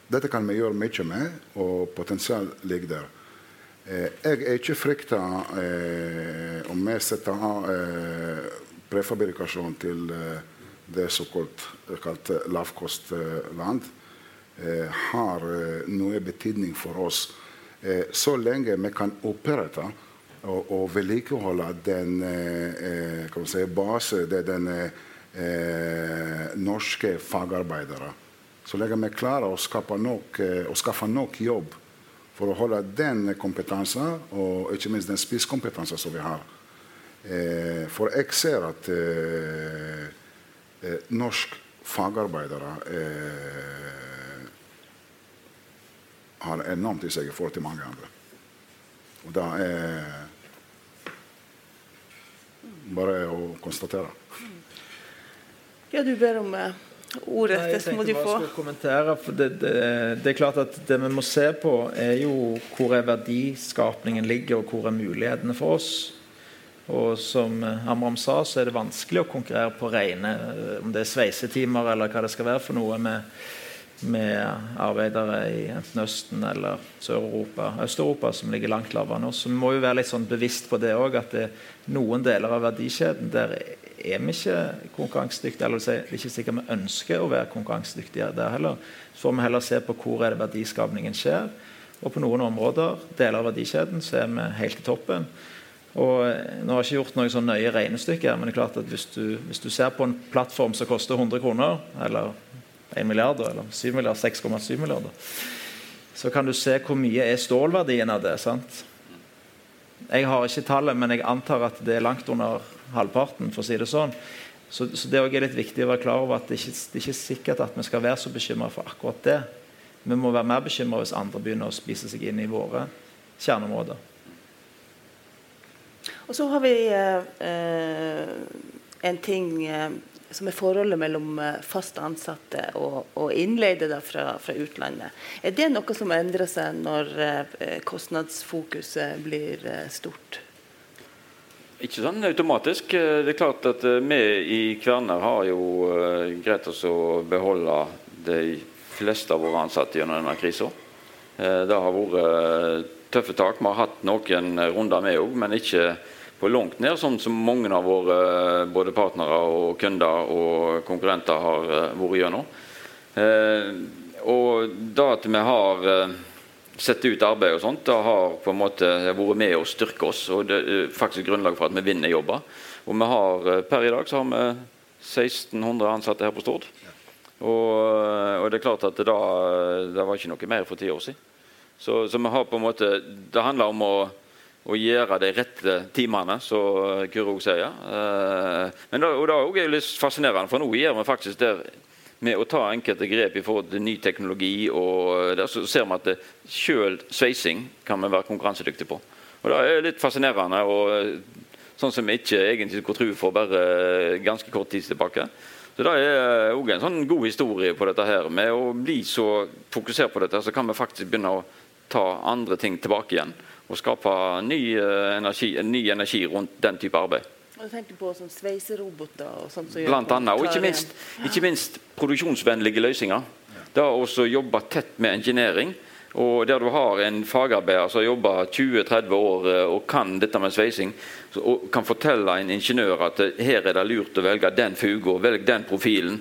Dette kan vi gjøre mye med, og potensial ligger der. Jeg er ikke frykta om vi setter av prefabrikasjon til eh, det såkalt kalt lavkostland eh, har eh, noe betydning for oss. Så lenge vi kan opprette og, og vedlikeholde den eh, si, base, det, den eh, norske fagarbeidere. Så lenge vi klarer å skaffe nok, nok jobb for å holde den kompetansen, og ikke minst den spisskompetansen som vi har, Eh, for jeg ser at eh, eh, norsk fagarbeidere har enormt i seg i forhold til mange andre. Og det er bare å konstatere. Ja, du ber om ordet. Nei, det må du få. Kommentere, det, det, det, er klart at det vi må se på, er jo hvor er verdiskapningen ligger, og hvor er mulighetene for oss. Og som Amram sa, så er det vanskelig å konkurrere på rene om det er sveisetimer eller hva det skal være for noe med, med arbeidere i enten Østen eller Sør-Europa, Øst-Europa, som ligger langt lavere nå. Så vi må jo være litt sånn bevisst på det òg, at det er noen deler av verdikjeden der er vi ikke konkurransedyktige. Eller det er ikke sikkert vi ønsker å være konkurransedyktige der heller. Så får vi heller se på hvor er det verdiskapningen skjer. Og på noen områder, deler av verdikjeden, så er vi helt i toppen. Og eh, nå har jeg ikke gjort noe sånn nøye regnestykke, men det er klart at hvis du, hvis du, ser på en plattform som koster 100 kroner, eller 1 milliard, eller 7 milliarder, 6,7 milliarder, så kan du se hvor mye er stålverdien av det. sant? Jeg har ikke tallet, men jeg antar at det er langt under halvparten. for å si det sånn. Så, så det er litt viktig å være klar over at det ikke det er ikke sikkert at vi skal være så bekymra for akkurat det. Vi må være mer bekymra hvis andre begynner å spise seg inn i våre kjerneområder. Og så har vi eh, en ting eh, som er forholdet mellom eh, fast ansatte og, og innleide da, fra, fra, utlandet. Er det noe som endrer seg når eh, kostnadsfokuset blir eh, stort? Ikke sånn automatisk. Det er klart at vi i Kværner har jo greit oss å beholde de fleste av våre ansatte gjennom denne krisa. Det har vært tøffe tak. Vi har hatt noen runder med òg, men ikke på langt ned, sånn som mange av våre både partnere og kunder og konkurrenter har eh, vært gjennom. Eh, og da at vi har eh, sett ut arbeid og sånt, da har på en måte vært med å styrke oss. Og det er faktisk grunnlag for at vi vinner jobber. Og vi har, per i dag så har vi 1600 ansatte her på Stord. Og, og, det er klart at det, da, det var ikke noe mer for ti år siden. Så, så vi har på en måte, det handler om å å gjøre de rette timene, som Kuro sier. Eh, men da, og det er også litt fascinerende, for nå gjør vi faktisk det med å ta enkelte grep i forhold til ny teknologi. og der så ser vi at selv sveising kan vi være konkurransedyktige på. Og Det er litt fascinerende. og Sånn som vi ikke egentlig skulle tro for bare ganske kort tid tilbake. Så Det er òg en sånn god historie på dette her. Med å bli så fokusert på dette, så kan vi faktisk begynne å ta andre ting tilbake igjen og skape ny eh, energi, ny energi rundt den type arbeid. Du tenker på sånn sveiseroboter og sånt som Blant annet, og ikke minst, ikke minst produksjonsvennlige løsninger. Det også jobbe tett med engineering. Og Der du har en fagarbeider som har jobba 20-30 år eh, og kan dette med sveising, og kan fortelle en ingeniør at eh, her er det lurt å velge den fuga, velg den profilen,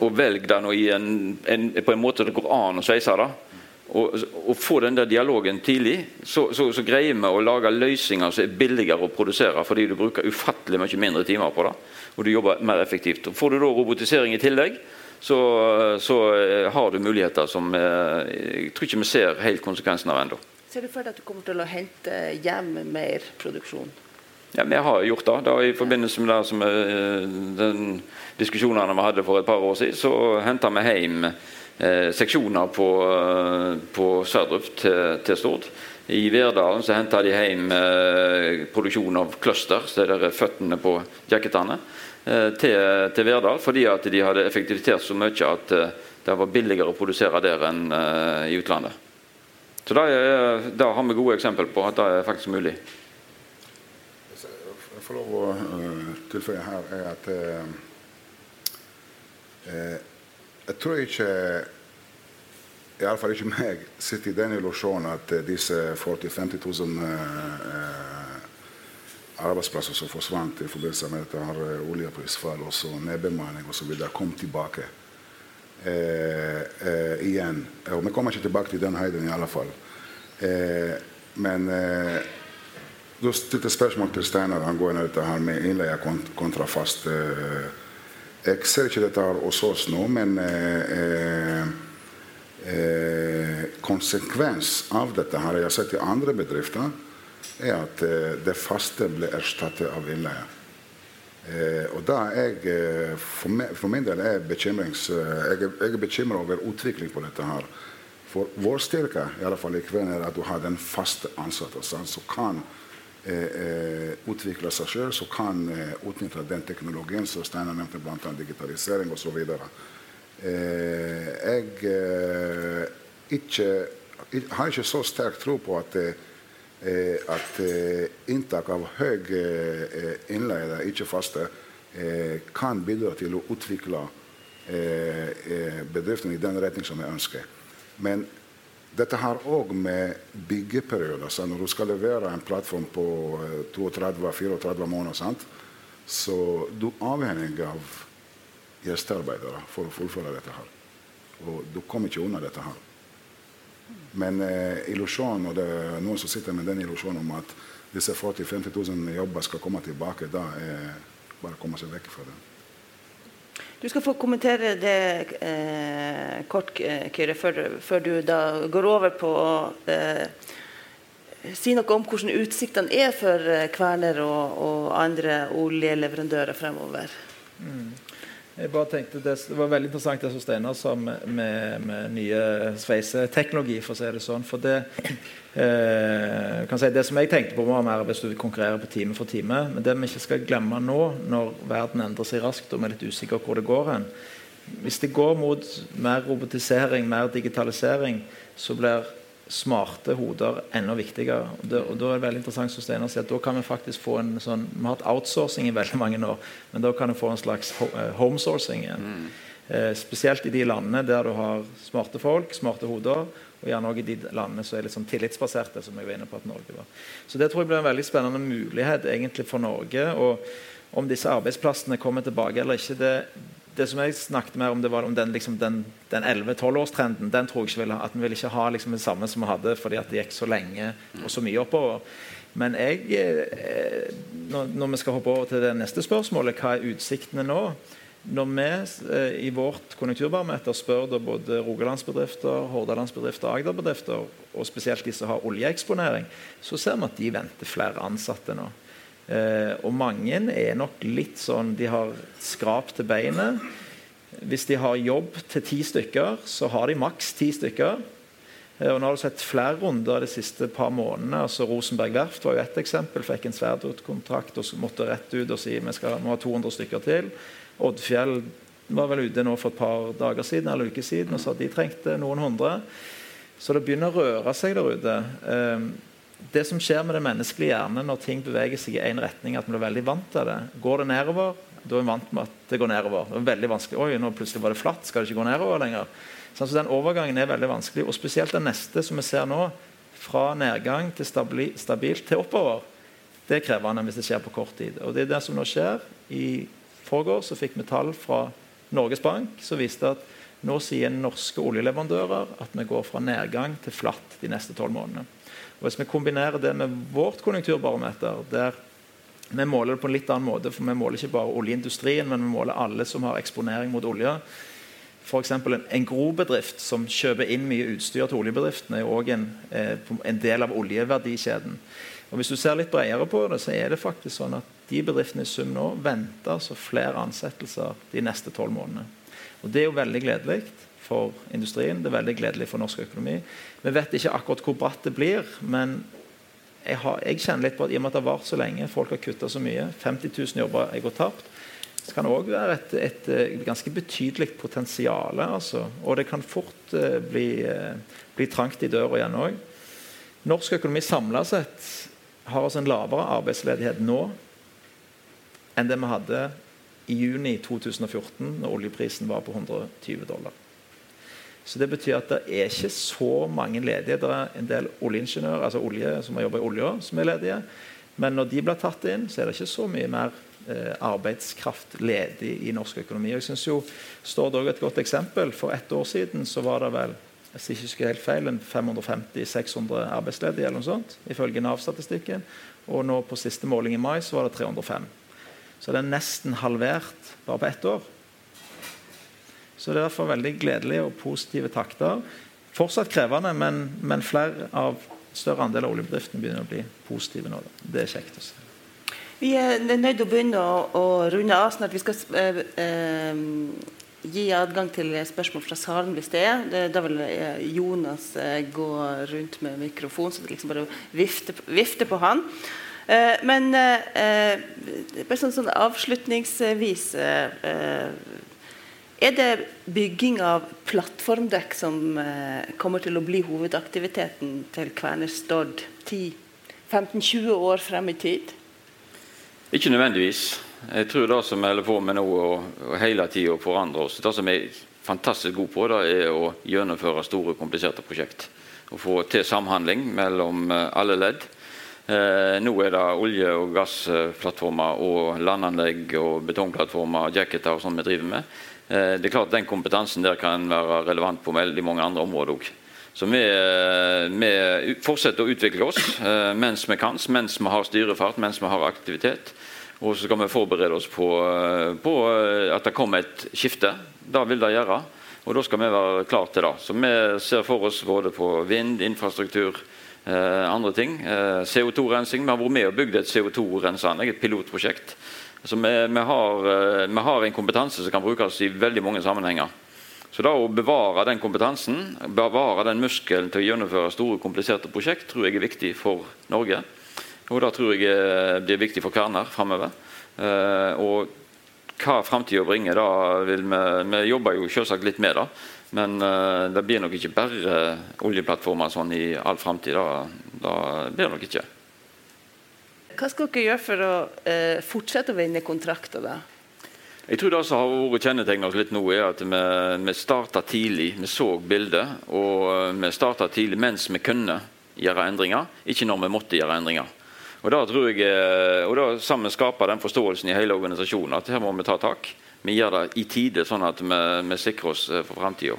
og velg den en, en, på en måte det går an å sveise det, og, og få den der dialogen tidlig, så, så, så, greier vi å lage løsninger som er billigere å produsere, fordi du bruker ufattelig mye mindre timer på det, og du jobber mer effektivt. Og får du da robotisering i tillegg, så, så eh, har du muligheter som eh, jeg tror ikke vi ser helt konsekvensen av ennå. Ser du for deg at du kommer til å hente hjem mer produksjon? Ja, Vi har gjort det. da I forbindelse med det som, eh, den diskusjonene vi hadde for et par år siden, så henta vi hjem seksjoner på, eh, på Sverdrup til, til Stord. I Verdalen så henta de hjem eh, produksjon av cluster, så det er føttene på jacketene, eh, til, til, Verdal. Fordi at de hadde effektivisert så mye at eh, det var billigere å produsere der enn eh, i utlandet. Så da, har vi gode eksempler på at det er faktisk mulig. Jeg får lov å tilføye her er at jeg tror ikke Iallfall ikke meg sitter i den illusjonen at eh, disse 40 000-50 000 eh, arbeidsplasser som forsvant i forbindelse med dette her eh, oljeprisfall og nedbemanning osv., kom tilbake eh, eh, igjen. Og vi kommer ikke tilbake til den høyden i alle fall. Eh, men du stilte spørsmål til Steinar angående dette her med innleie kontra fast. Eh, jeg ser ikke dette hos oss nå, men eh, eh, konsekvens av dette her jeg sett i andre bedrifter, er at eh, det faste blir erstattet av innleie. Eh, og da jeg, eh, for, meg, for, min del er bekymrings, eh, jeg, jeg bekymra over utvikling på dette. her. For vår styrke i alle fall i kvelden er at du har den faste ansatte som kan Eh, eh, utvikle seg sjøl, som kan eh, utnytte den teknologien som Steinar nevnte, bl.a. digitalisering osv. Eh, jeg ikke, har ikke så sterk tro på at, at inntak av høy innleide, ikke faste, kan bidra til å utvikle bedriften i den retning som jeg ønsker. Men dette har òg med byggeperioder så Når du skal levere en plattform på 32-34 eh, måneder, sant? så du er avhengig av gjestearbeidere for å fullføre dette. her. Og du kommer ikke unna dette her. Men eh, illusjonen, og det er noen som sitter med den illusjonen om at disse 40 000-50 000 jobber skal komme tilbake, da er bare å komme seg vekk fra det. Du skal få kommentere det eh, kort, Kyrre, før, før, du da går over på å eh, si noe om hvordan utsiktene er for eh, og, og andre oljeleverandører fremover. Mm. Jeg bare tenkte det, var veldig interessant det som Steinar sa med, med, med, nye sveiseteknologi, for å si det sånn. For det, eh, si, det som jeg tenkte på, var mer hvis du konkurrerer på time for time. Men det vi ikke skal glemme nå, når verden endrer seg raskt og vi er litt usikre hvor det går hen Hvis det går mot mer robotisering, mer digitalisering, så blir smarte hoder enda viktigere. Og, det, og Da er det veldig interessant som Steinar sier, at da kan vi faktisk få en sånn Vi har hatt outsourcing i veldig mange år, men da kan du få en slags eh, homesourcing igjen. Mm. Eh, spesielt i de landene der du har smarte folk, smarte hoder. Og gjerne også i de landene som er litt sånn tillitsbaserte, som jeg var inne på at Norge var. Så det tror jeg blir en veldig spennende mulighet egentlig for Norge. og om disse arbeidsplassene kommer tilbake eller ikke, det, det som jeg snakket mer om, det var om den, liksom, den, den 11-12-årstrenden. Den tror jeg ikke ville, at vi ville ikke ha liksom, det samme som vi hadde fordi det gikk så lenge og så mye oppover. Men jeg, eh, når, vi skal hoppe over til det neste spørsmålet, hva er utsiktene nå? Når vi eh, i vårt konjunkturbarometer spør da både rogalandsbedrifter, hordalandsbedrifter og agderbedrifter, og spesielt de som har oljeeksponering, så ser vi at de venter flere ansatte nå. Eh, og mange er nok litt sånn De har skrap til beinet. Hvis de har jobb til ti stykker, så har de maks ti stykker. Eh, og nå har du sett flere runder de siste par månedene. altså Rosenberg verft var jo ett eksempel. Fikk en Sverdrup-kontrakt og måtte rett ut og si vi skal må ha 200 stykker til. Oddfjell var vel ute nå for et par dager siden eller uker siden og sa at de trengte noen hundre. Så det begynner å røre seg der ute. Eh, det som skjer med det menneskelige hjernen når ting beveger seg i én retning, at vi blir veldig vant til det. Går det nedover, da er vi vant med at det går nedover. Det er veldig vanskelig. Oi, nå plutselig var det flatt, skal det ikke gå nedover lenger? Så den overgangen er veldig vanskelig. Og spesielt den neste som vi ser nå, fra nedgang til stabilt til oppover, det er krevende hvis det skjer på kort tid. Og det er det som nå skjer. I forgårs fikk vi tall fra Norges Bank som viste at nå sier norske oljeleverandører at vi går fra nedgang til flatt de neste tolv månedene. Og Hvis vi kombinerer det med vårt konjunkturbarometer, der vi måler det på en litt annen måte, for vi måler ikke bare oljeindustrien, men vi måler alle som har eksponering mot olje. F.eks. en, en grobedrift som kjøper inn mye utstyr til oljebedriftene, er også en, eh, en del av oljeverdikjeden. Og Hvis du ser litt bredere på det, så er det faktisk sånn at de bedriftene i sum nå venter altså flere ansettelser de neste tolv månedene. Og Det er jo veldig gledelig for industrien. Det er veldig gledelig for norsk økonomi. Vi vet ikke akkurat hvor bratt det blir, men jeg, har, jeg kjenner litt på at i og med at det har vart så lenge, folk har kutta så mye, 50 000 jobber er gått tapt, så kan det òg være et, et, ganske betydelig potensial. Altså. Og det kan fort uh, bli, uh, bli, trangt i døra igjen òg. Norsk økonomi samla sett har altså en lavere arbeidsledighet nå enn det vi hadde i juni 2014, når oljeprisen var på 120 dollar. Så Det betyr at det er ikke så mange ledige. Det er en del oljeingeniører altså olje, som har jobba i olja, som er ledige. Men når de blir tatt inn, så er det ikke så mye mer eh, arbeidskraft ledig i norsk økonomi. Jeg synes jo står det også et godt eksempel. For ett år siden så var det vel jeg ikke helt feil, 550-600 arbeidsledige, eller noe sånt, ifølge Nav-statistikken. Og nå på siste måling i mai så var det 305. Så det er nesten halvert bare på ett år. Så det er derfor veldig gledelige og positive takter. Fortsatt krevende, men, men flere av større andel av oljebedriftene begynner å bli positive nå. Det er kjekt å se. Vi er nødt til å begynne å, å runde av snart. Vi skal eh, eh, gi adgang til spørsmål fra salen hvis det er. Da vil eh, Jonas eh, gå rundt med mikrofon, så det liksom bare vifte, vifte på han. Eh, men eh, bare sånn, sånn avslutningsvis er det bygging av plattformdekk som eh, kommer til å bli hovedaktiviteten til Kværner Stord 10-15-20 år frem i tid? Ikke nødvendigvis. Jeg tror det som vi holder på med nå, og hele tida forandrer oss Det som er fantastisk god på, er å gjennomføre store, kompliserte prosjekt. Å få til samhandling mellom eh, alle ledd. Eh, nå er det olje- og gassplattformer og landanlegg og betongplattformer og jacketer og sånn vi driver med. Eh, det er klart Den kompetansen der kan være relevant på veldig mange andre områder òg. Så vi, eh, vi, fortsetter å utvikle oss eh, mens vi kan, mens vi har styrefart, mens vi har aktivitet. Og så skal vi forberede oss på, på at det kommer et skifte. Det vil det gjøre. Og da skal vi være klare til det. Så vi ser for oss både på vind, infrastruktur, andre ting. CO2-rensing. Vi har vært med og bygd et CO2-renseanlegg, et pilotprosjekt Altså, vi, vi, har, eh, vi har en kompetanse som kan brukes i veldig mange sammenhenger. Så da å bevare den kompetansen, bevare den muskelen til å gjennomføre store, kompliserte prosjekt, tror jeg er viktig for Norge. Og da tror jeg eh, blir viktig for Kværner framover. Eh, og hva framtida bringer, da vil vi Vi jobber jo selvsagt litt med det. Men eh, det blir nok ikke bare oljeplattformer sånn i all framtid. Da blir det nok ikke. Hva skal dere gjøre for å eh, fortsette å vinne kontrakter, da? Jeg tror det som har vært kjennetegnet oss litt nå, er at vi, vi starta tidlig. Vi så bildet, og vi starta tidlig mens vi kunne gjøre endringer, ikke når vi måtte gjøre endringer. Og da tror jeg, og da sammen skaper den forståelsen i hele organisasjonen at her må vi ta tak. Vi gjør det i tide, sånn at vi, vi sikrer oss eh, for framtida.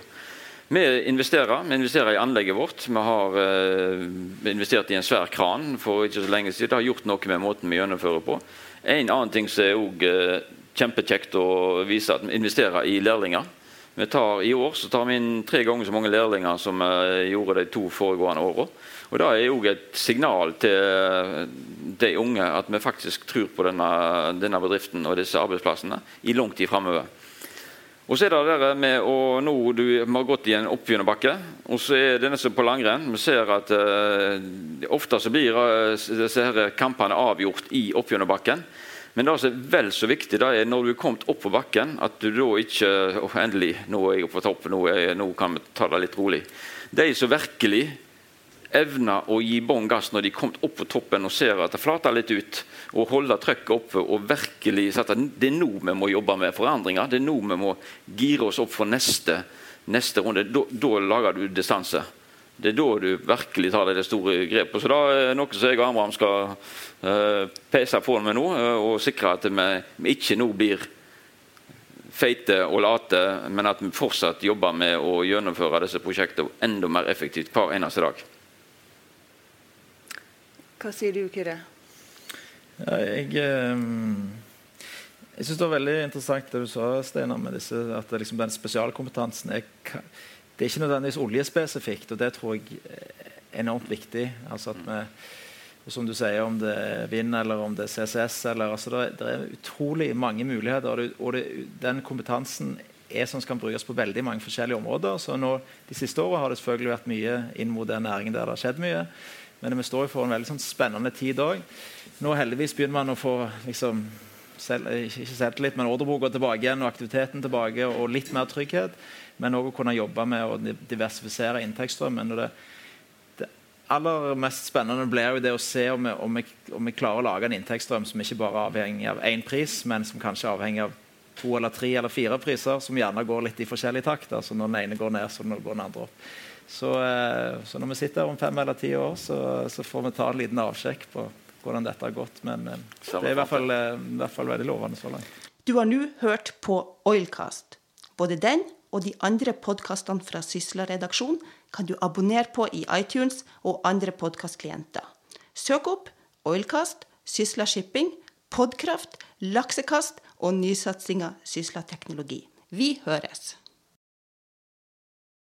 Vi investerer. Vi investerer i anlegget vårt. Vi har uh, investert i en svær kran for ikke så lenge siden. Det har gjort noe med måten vi gjennomfører på. En annen ting som er også, uh, kjempekjekt å vise at vi investerer i lærlinger. Tar, I år så tar vi inn tre ganger så mange lærlinger som vi gjorde de to foregående årene. Og Det er òg et signal til de unge at vi faktisk tror på denne, denne bedriften og disse arbeidsplassene i lang tid framover. Og så er det det med å nå du har gått i en oppgjennombakke, og så er det nesten på langrenn. Vi ser at uh, ofte så blir uh, disse her kampene avgjort i oppgjennombakken. Men det som er vel så viktig, da er når du er kommet opp på bakken, at du da ikke oh, Endelig, nå er jeg på topp, nå, er, nå kan vi ta det litt rolig. De som virkelig evner å gi bånn gass når de er kommet opp på toppen og ser at det flater litt ut, og holde trøkket oppe og virkelig sette Det er nå vi må jobbe med forandringer. Det er nå vi må gire oss opp for neste, neste runde. Da, da lager du distanse. Det er da du virkelig tar det store grepet. Så da er noe som jeg og Amram skal uh, pese på med nå, uh, og sikre at vi, vi, ikke nå blir feite og late, men at vi fortsatt jobber med å gjennomføre disse prosjektene enda mer effektivt hver eneste dag. Hva sier du, Kyrre? Ja, jeg... Um jeg synes Det var veldig interessant det du sa, Steinar, med disse, at liksom den spesialkompetansen er det er ikke nødvendigvis oljespesifikt, og det tror jeg er enormt viktig. Altså at vi, som du sier, om det er vind eller om det er CCS eller, altså det, er, det, er, utrolig mange muligheter. Og, det, og det, den kompetansen er som skal brukes på veldig mange forskjellige områder. så nå, De siste årene har det selvfølgelig vært mye inn mot den næringen der det har skjedd mye. Men vi står for en veldig sånn spennende tid òg. Nå heldigvis begynner man å få liksom, selv, ikke selvtillit, men ordreboka tilbake igjen og aktiviteten tilbake og litt mer trygghet men òg å kunne jobbe med å diversifisere inntektsstrømmen. Det, det, aller mest spennende blir jo det å se om vi, om, vi, om vi, klarer å lage en inntektsstrøm som ikke bare er avhengig av én pris, men som kanskje er avhengig av to eller tre eller fire priser, som gjerne går litt i forskjellig takt. altså Når den ene går ned, så når den andre opp. Så, eh, så når vi sitter her om fem eller ti år, så, så, får vi ta en liten avsjekk på hvordan dette har gått. Men det er i hvert fall, eh, i hvert fall veldig lovende så langt. Du har nå hørt på Oilcast. Både den og de andre podkastene fra Sysla-redaksjonen kan du abonnere på i iTunes og andre podkastklienter. Søk opp Oilcast, Sysla Shipping, Podkraft, Laksekast og nysatsinga Sysla Teknologi. Vi høres!